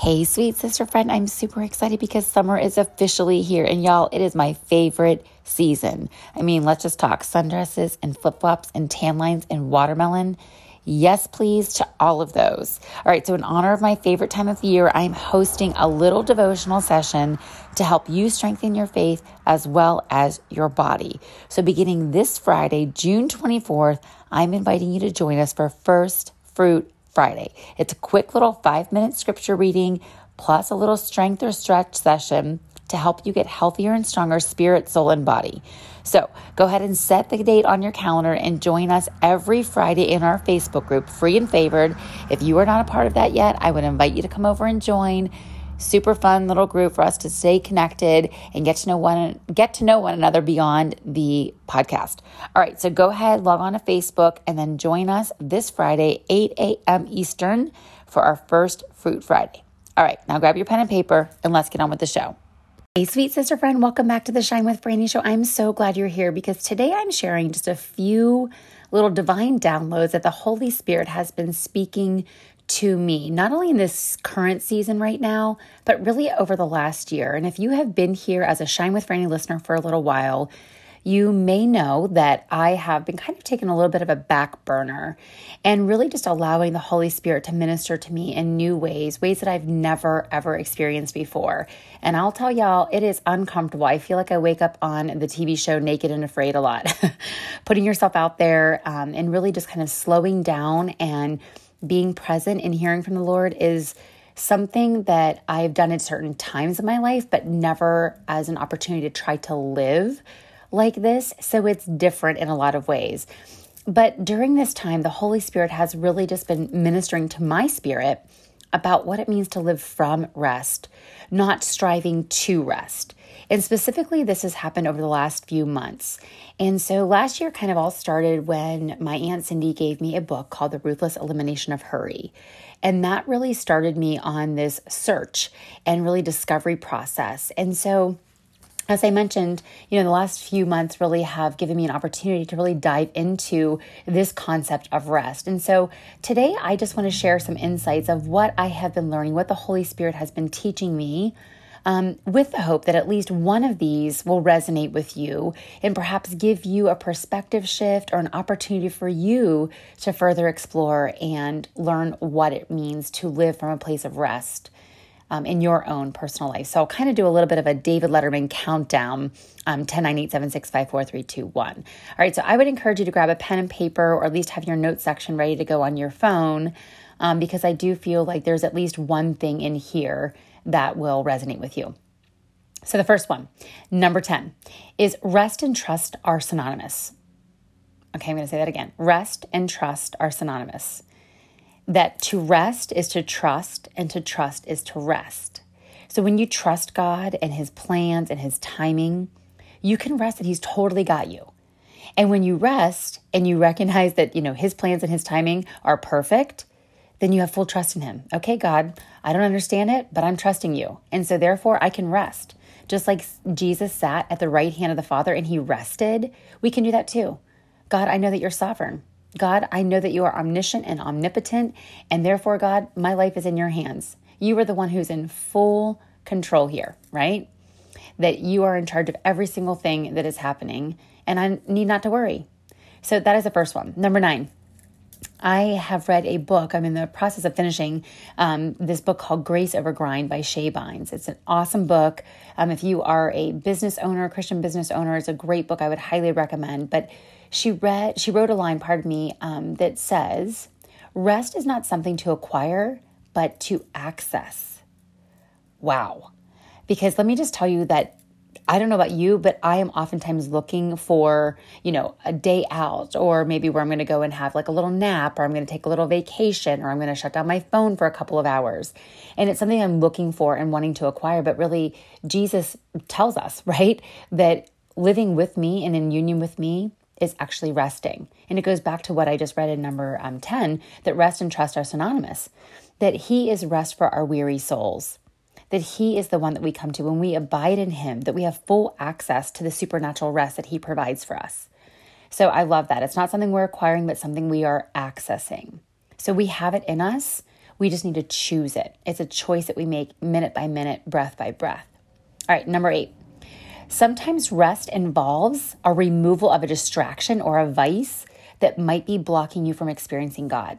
Hey, sweet sister friend, I'm super excited because summer is officially here. And y'all, it is my favorite season. I mean, let's just talk sundresses and flip flops and tan lines and watermelon. Yes, please, to all of those. All right, so in honor of my favorite time of the year, I'm hosting a little devotional session to help you strengthen your faith as well as your body. So, beginning this Friday, June 24th, I'm inviting you to join us for First Fruit Friday. It's a quick little five minute scripture reading plus a little strength or stretch session to help you get healthier and stronger spirit, soul, and body. So go ahead and set the date on your calendar and join us every Friday in our Facebook group, free and favored. If you are not a part of that yet, I would invite you to come over and join super fun little group for us to stay connected and get to know one get to know one another beyond the podcast. All right, so go ahead, log on to Facebook, and then join us this Friday, 8 a.m. Eastern, for our first Fruit Friday. All right, now grab your pen and paper and let's get on with the show. Hey, sweet sister friend, welcome back to the Shine with Franny show. I'm so glad you're here because today I'm sharing just a few little divine downloads that the Holy Spirit has been speaking to me, not only in this current season right now, but really over the last year. And if you have been here as a Shine with Franny listener for a little while, you may know that I have been kind of taking a little bit of a back burner and really just allowing the Holy Spirit to minister to me in new ways, ways that I've never ever experienced before. And I'll tell y'all, it is uncomfortable. I feel like I wake up on the TV show Naked and Afraid a lot, putting yourself out there um, and really just kind of slowing down and being present and hearing from the Lord is something that I've done at certain times in my life, but never as an opportunity to try to live like this. So it's different in a lot of ways. But during this time, the Holy Spirit has really just been ministering to my spirit about what it means to live from rest, not striving to rest. And specifically, this has happened over the last few months. And so last year kind of all started when my Aunt Cindy gave me a book called The Ruthless Elimination of Hurry. And that really started me on this search and really discovery process. And so as I mentioned, you know, the last few months really have given me an opportunity to really dive into this concept of rest. And so today I just want to share some insights of what I have been learning, what the Holy Spirit has been teaching me. Um, with the hope that at least one of these will resonate with you and perhaps give you a perspective shift or an opportunity for you to further explore and learn what it means to live from a place of rest um, in your own personal life. So I'll kind of do a little bit of a David Letterman countdown um, 10, 9, 8, 7, 6, 5, 4, 3, 2, 1. All right, so I would encourage you to grab a pen and paper or at least have your notes section ready to go on your phone um, because I do feel like there's at least one thing in here that will resonate with you. So the first one, number 10, is rest and trust are synonymous. Okay, I'm going to say that again. Rest and trust are synonymous that to rest is to trust, and to trust is to rest. So when you trust God and His plans and His timing, you can rest that He's totally got you. And when you rest and you recognize that, you know, His plans and His timing are perfect, then you have full trust in Him. Okay, God, I don't understand it, but I'm trusting you. And so therefore I can rest. Just like Jesus sat at the right hand of the Father and He rested, we can do that too. God, I know that you're sovereign. God, I know that you are omniscient and omnipotent, and therefore, God, my life is in your hands. You are the one who's in full control here, right? That you are in charge of every single thing that is happening, and I need not to worry. So that is the first one. Number nine, I have read a book. I'm in the process of finishing um, this book called Grace Over Grind by Shae Bynes. It's an awesome book. Um, if you are a business owner, Christian business owner, it's a great book I would highly recommend. But she read she wrote a line pardon me um, that says rest is not something to acquire but to access wow because let me just tell you that I don't know about you, but I am oftentimes looking for, you know, a day out or maybe where I'm going to go and have like a little nap or I'm going to take a little vacation or I'm going to shut down my phone for a couple of hours. And it's something I'm looking for and wanting to acquire. But really, Jesus tells us, right, that living with me and in union with me is actually resting. And it goes back to what I just read in number um, 10 that rest and trust are synonymous, that He is rest for our weary souls, that He is the one that we come to when we abide in Him, that we have full access to the supernatural rest that He provides for us. So I love that. It's not something we're acquiring, but something we are accessing. So we have it in us. We just need to choose it. It's a choice that we make minute by minute, breath by breath. All right, number eight. Sometimes rest involves a removal of a distraction or a vice that might be blocking you from experiencing God.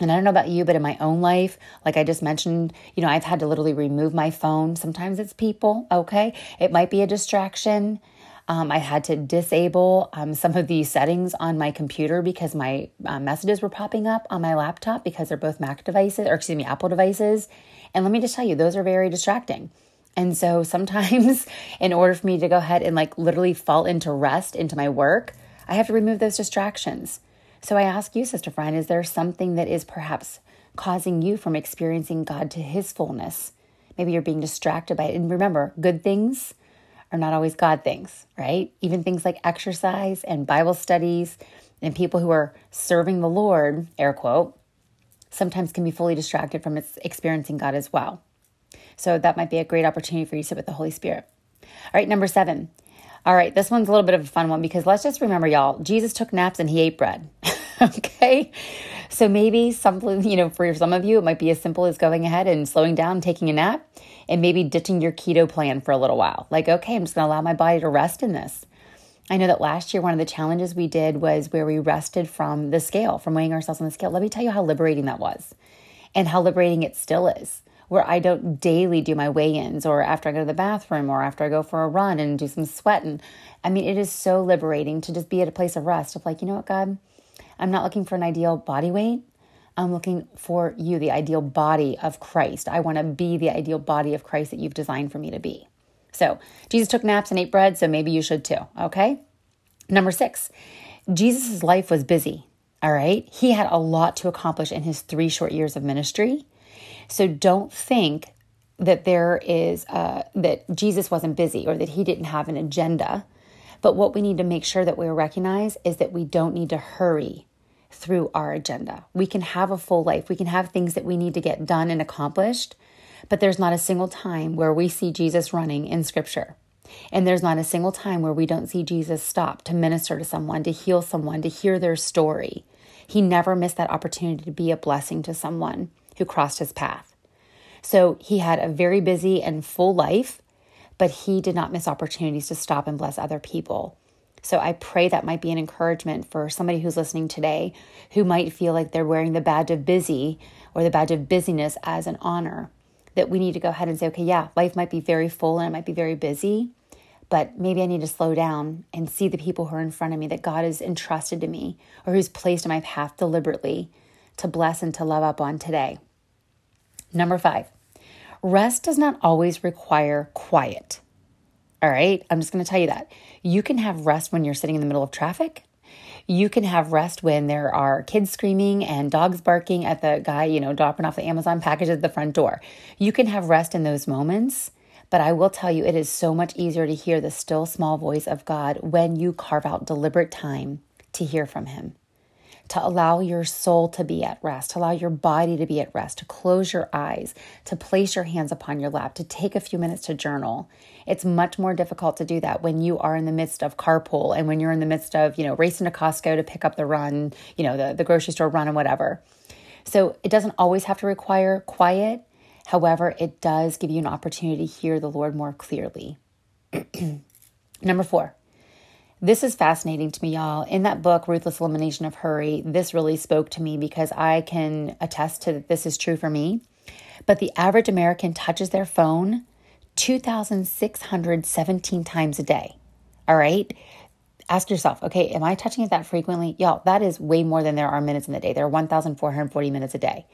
And I don't know about you, but in my own life, like I just mentioned, you know, I've had to literally remove my phone. Sometimes it's people, okay? It might be a distraction. Um, I had to disable um, some of these settings on my computer because my uh, messages were popping up on my laptop because they're both Mac devices, or excuse me, Apple devices. And let me just tell you, those are very distracting. And so sometimes, in order for me to go ahead and like literally fall into rest into my work, I have to remove those distractions. So I ask you, sister friend, is there something that is perhaps causing you from experiencing God to his fullness? Maybe you're being distracted by it. And remember, good things are not always God things, right? Even things like exercise and Bible studies and people who are serving the Lord, air quote, sometimes can be fully distracted from experiencing God as well. So that might be a great opportunity for you to sit with the Holy Spirit. All right, number seven. All right, this one's a little bit of a fun one because let's just remember, y'all, Jesus took naps and he ate bread. okay? So maybe something, you know, for some of you, it might be as simple as going ahead and slowing down, taking a nap, and maybe ditching your keto plan for a little while. Like, okay, I'm just going to allow my body to rest in this. I know that last year, one of the challenges we did was where we rested from the scale, from weighing ourselves on the scale. Let me tell you how liberating that was and how liberating it still is, where I don't daily do my weigh ins or after I go to the bathroom or after I go for a run and do some sweating. I mean, it is so liberating to just be at a place of rest of like, you know what, God, I'm not looking for an ideal body weight. I'm looking for you, the ideal body of Christ. I want to be the ideal body of Christ that you've designed for me to be. So, Jesus took naps and ate bread, so maybe you should too, okay? Number six, Jesus' life was busy, all right? He had a lot to accomplish in his three short years of ministry. So, don't think that there is, uh, that Jesus wasn't busy or that he didn't have an agenda. But what we need to make sure that we recognize is that we don't need to hurry through our agenda. We can have a full life, we can have things that we need to get done and accomplished, but there's not a single time where we see Jesus running in scripture. And there's not a single time where we don't see Jesus stop to minister to someone, to heal someone, to hear their story. He never missed that opportunity to be a blessing to someone who crossed his path. So he had a very busy and full life, but he did not miss opportunities to stop and bless other people. So I pray that might be an encouragement for somebody who's listening today who might feel like they're wearing the badge of busy or the badge of busyness as an honor. That we need to go ahead and say, okay, yeah, life might be very full and it might be very busy, but maybe I need to slow down and see the people who are in front of me that God has entrusted to me or who's placed in my path deliberately to bless and to love up on today. Number five, rest does not always require quiet. All right. I'm just going to tell you that. You can have rest when you're sitting in the middle of traffic. You can have rest when there are kids screaming and dogs barking at the guy, you know, dropping off the Amazon package at the front door. You can have rest in those moments. But I will tell you, it is so much easier to hear the still small voice of God when you carve out deliberate time to hear from Him to allow your soul to be at rest, to allow your body to be at rest, to close your eyes, to place your hands upon your lap, to take a few minutes to journal. It's much more difficult to do that when you are in the midst of carpool and when you're in the midst of, you know, racing to Costco to pick up the run, you know, the, the grocery store run and whatever. So it doesn't always have to require quiet. However, it does give you an opportunity to hear the Lord more clearly. Number four, this is fascinating to me, y'all. In that book, Ruthless Elimination of Hurry, this really spoke to me because I can attest to that this is true for me. But the average American touches their phone 2,617 times a day. All right. Ask yourself, okay, am I touching it that frequently? Y'all, that is way more than there are minutes in the day. There are 1,440 minutes a day.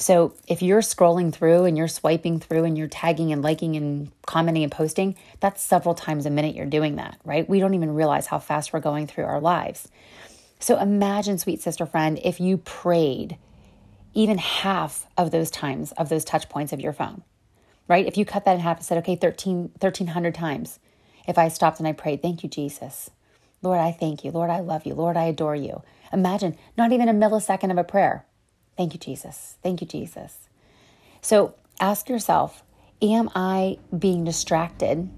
So if you're scrolling through and you're swiping through and you're tagging and liking and commenting and posting, that's several times a minute you're doing that, right? We don't even realize how fast we're going through our lives. So imagine, sweet sister friend, if you prayed even half of those times of those touch points of your phone, right? If you cut that in half and said, okay, 13, 1300 times, if I stopped and I prayed, thank you, Jesus. Lord, I thank you. Lord, I love you. Lord, I adore you. Imagine not even a millisecond of a prayer, Thank you, Jesus. Thank you, Jesus. So ask yourself Am I being distracted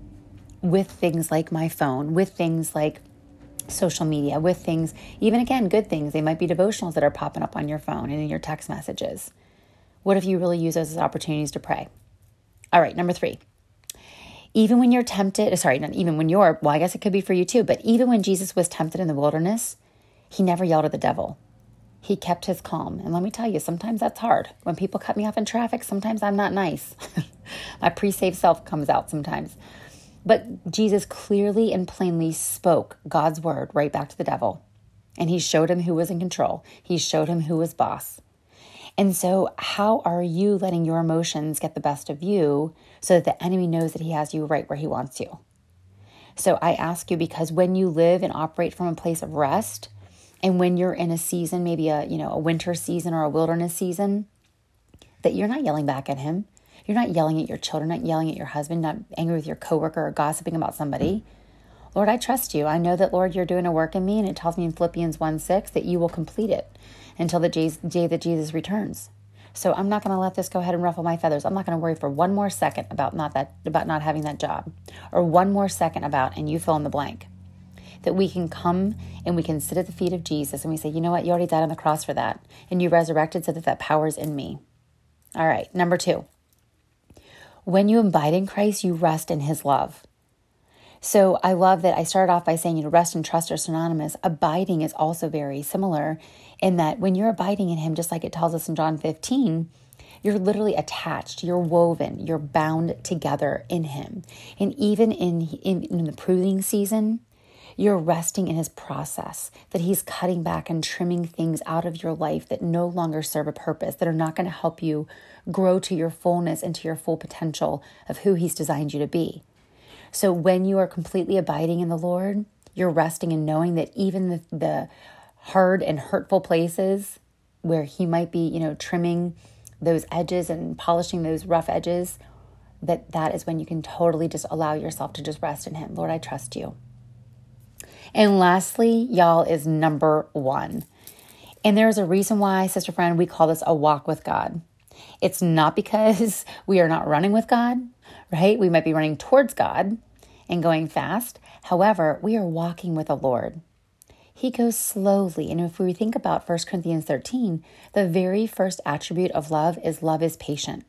with things like my phone, with things like social media, with things, even again, good things? They might be devotionals that are popping up on your phone and in your text messages. What if you really use those as opportunities to pray? All right, number three. Even when you're tempted, sorry, not even when you're, well, I guess it could be for you too, but even when Jesus was tempted in the wilderness, he never yelled at the devil. He kept his calm. And let me tell you, sometimes that's hard. When people cut me off in traffic, sometimes I'm not nice. My pre saved self comes out sometimes. But Jesus clearly and plainly spoke God's word right back to the devil. And he showed him who was in control, he showed him who was boss. And so, how are you letting your emotions get the best of you so that the enemy knows that he has you right where he wants you? So, I ask you because when you live and operate from a place of rest, and when you're in a season, maybe a you know a winter season or a wilderness season, that you're not yelling back at him, you're not yelling at your children, not yelling at your husband, not angry with your coworker or gossiping about somebody. Lord, I trust you. I know that, Lord, you're doing a work in me, and it tells me in Philippians 1 6 that you will complete it until the day that Jesus returns. So I'm not going to let this go ahead and ruffle my feathers. I'm not going to worry for one more second about not that about not having that job or one more second about and you fill in the blank. That we can come and we can sit at the feet of Jesus and we say, "You know what? You already died on the cross for that and you resurrected so that that power is in me." All right, number 2. When you abide in Christ, you rest in his love. So I love that I started off by saying, you know, rest and trust are synonymous. Abiding is also very similar in that when you're abiding in Him, just like it tells us in John 15, you're literally attached, you're woven, you're bound together in Him. And even in, in, in the pruning season, you're resting in his process, that he's cutting back and trimming things out of your life that no longer serve a purpose, that are not going to help you grow to your fullness and to your full potential of who he's designed you to be. So when you are completely abiding in the Lord, you're resting and knowing that even the, the hard and hurtful places where he might be, you know, trimming those edges and polishing those rough edges, that that is when you can totally just allow yourself to just rest in him. Lord, I trust you. And lastly, y'all is number 1. And there's a reason why, sister friend, we call this a walk with God. It's not because we are not running with God, right? We might be running towards God and going fast. However, we are walking with the Lord. He goes slowly. And if we think about 1 Corinthians 13, the very first attribute of love is love is patient.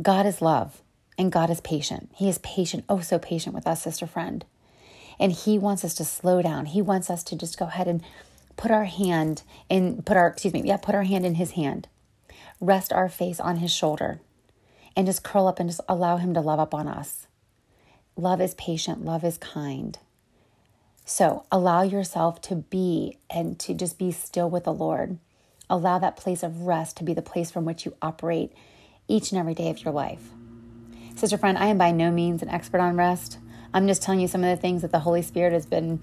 God is love and God is patient. He is patient, oh, so patient with us, sister friend. And He wants us to slow down. He wants us to just go ahead and put our hand in, put our, excuse me, yeah, put our hand in His hand, rest our face on His shoulder, and just curl up and just allow Him to love up on us. Love is patient, love is kind. So allow yourself to be and to just be still with the Lord. Allow that place of rest to be the place from which you operate each and every day of your life. Sister friend, I am by no means an expert on rest. I'm just telling you some of the things that the Holy Spirit has been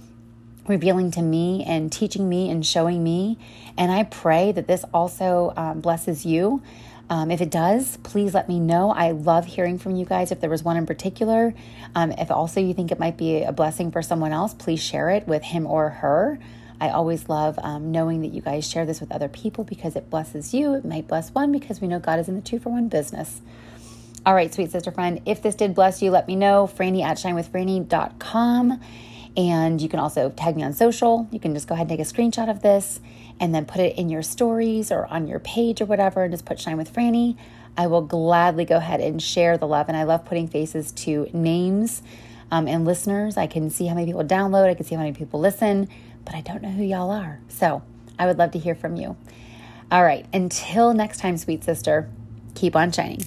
revealing to me and teaching me and showing me. And I pray that this also um, blesses you. Um, if it does, please let me know. I love hearing from you guys. If there was one in particular, um, if also you think it might be a blessing for someone else, please share it with him or her. I always love um, knowing that you guys share this with other people because it blesses you. It might bless one because we know God is in the two for one business. All right, sweet sister friend, if this did bless you, let me know. Franny at shinewithfranny.com. And you can also tag me on social. You can just go ahead and take a screenshot of this and then put it in your stories or on your page or whatever and just put Shine with Franny. I will gladly go ahead and share the love. And I love putting faces to names um, and listeners. I can see how many people download, I can see how many people listen, but I don't know who y'all are. So I would love to hear from you. All right, until next time, sweet sister, keep on shining.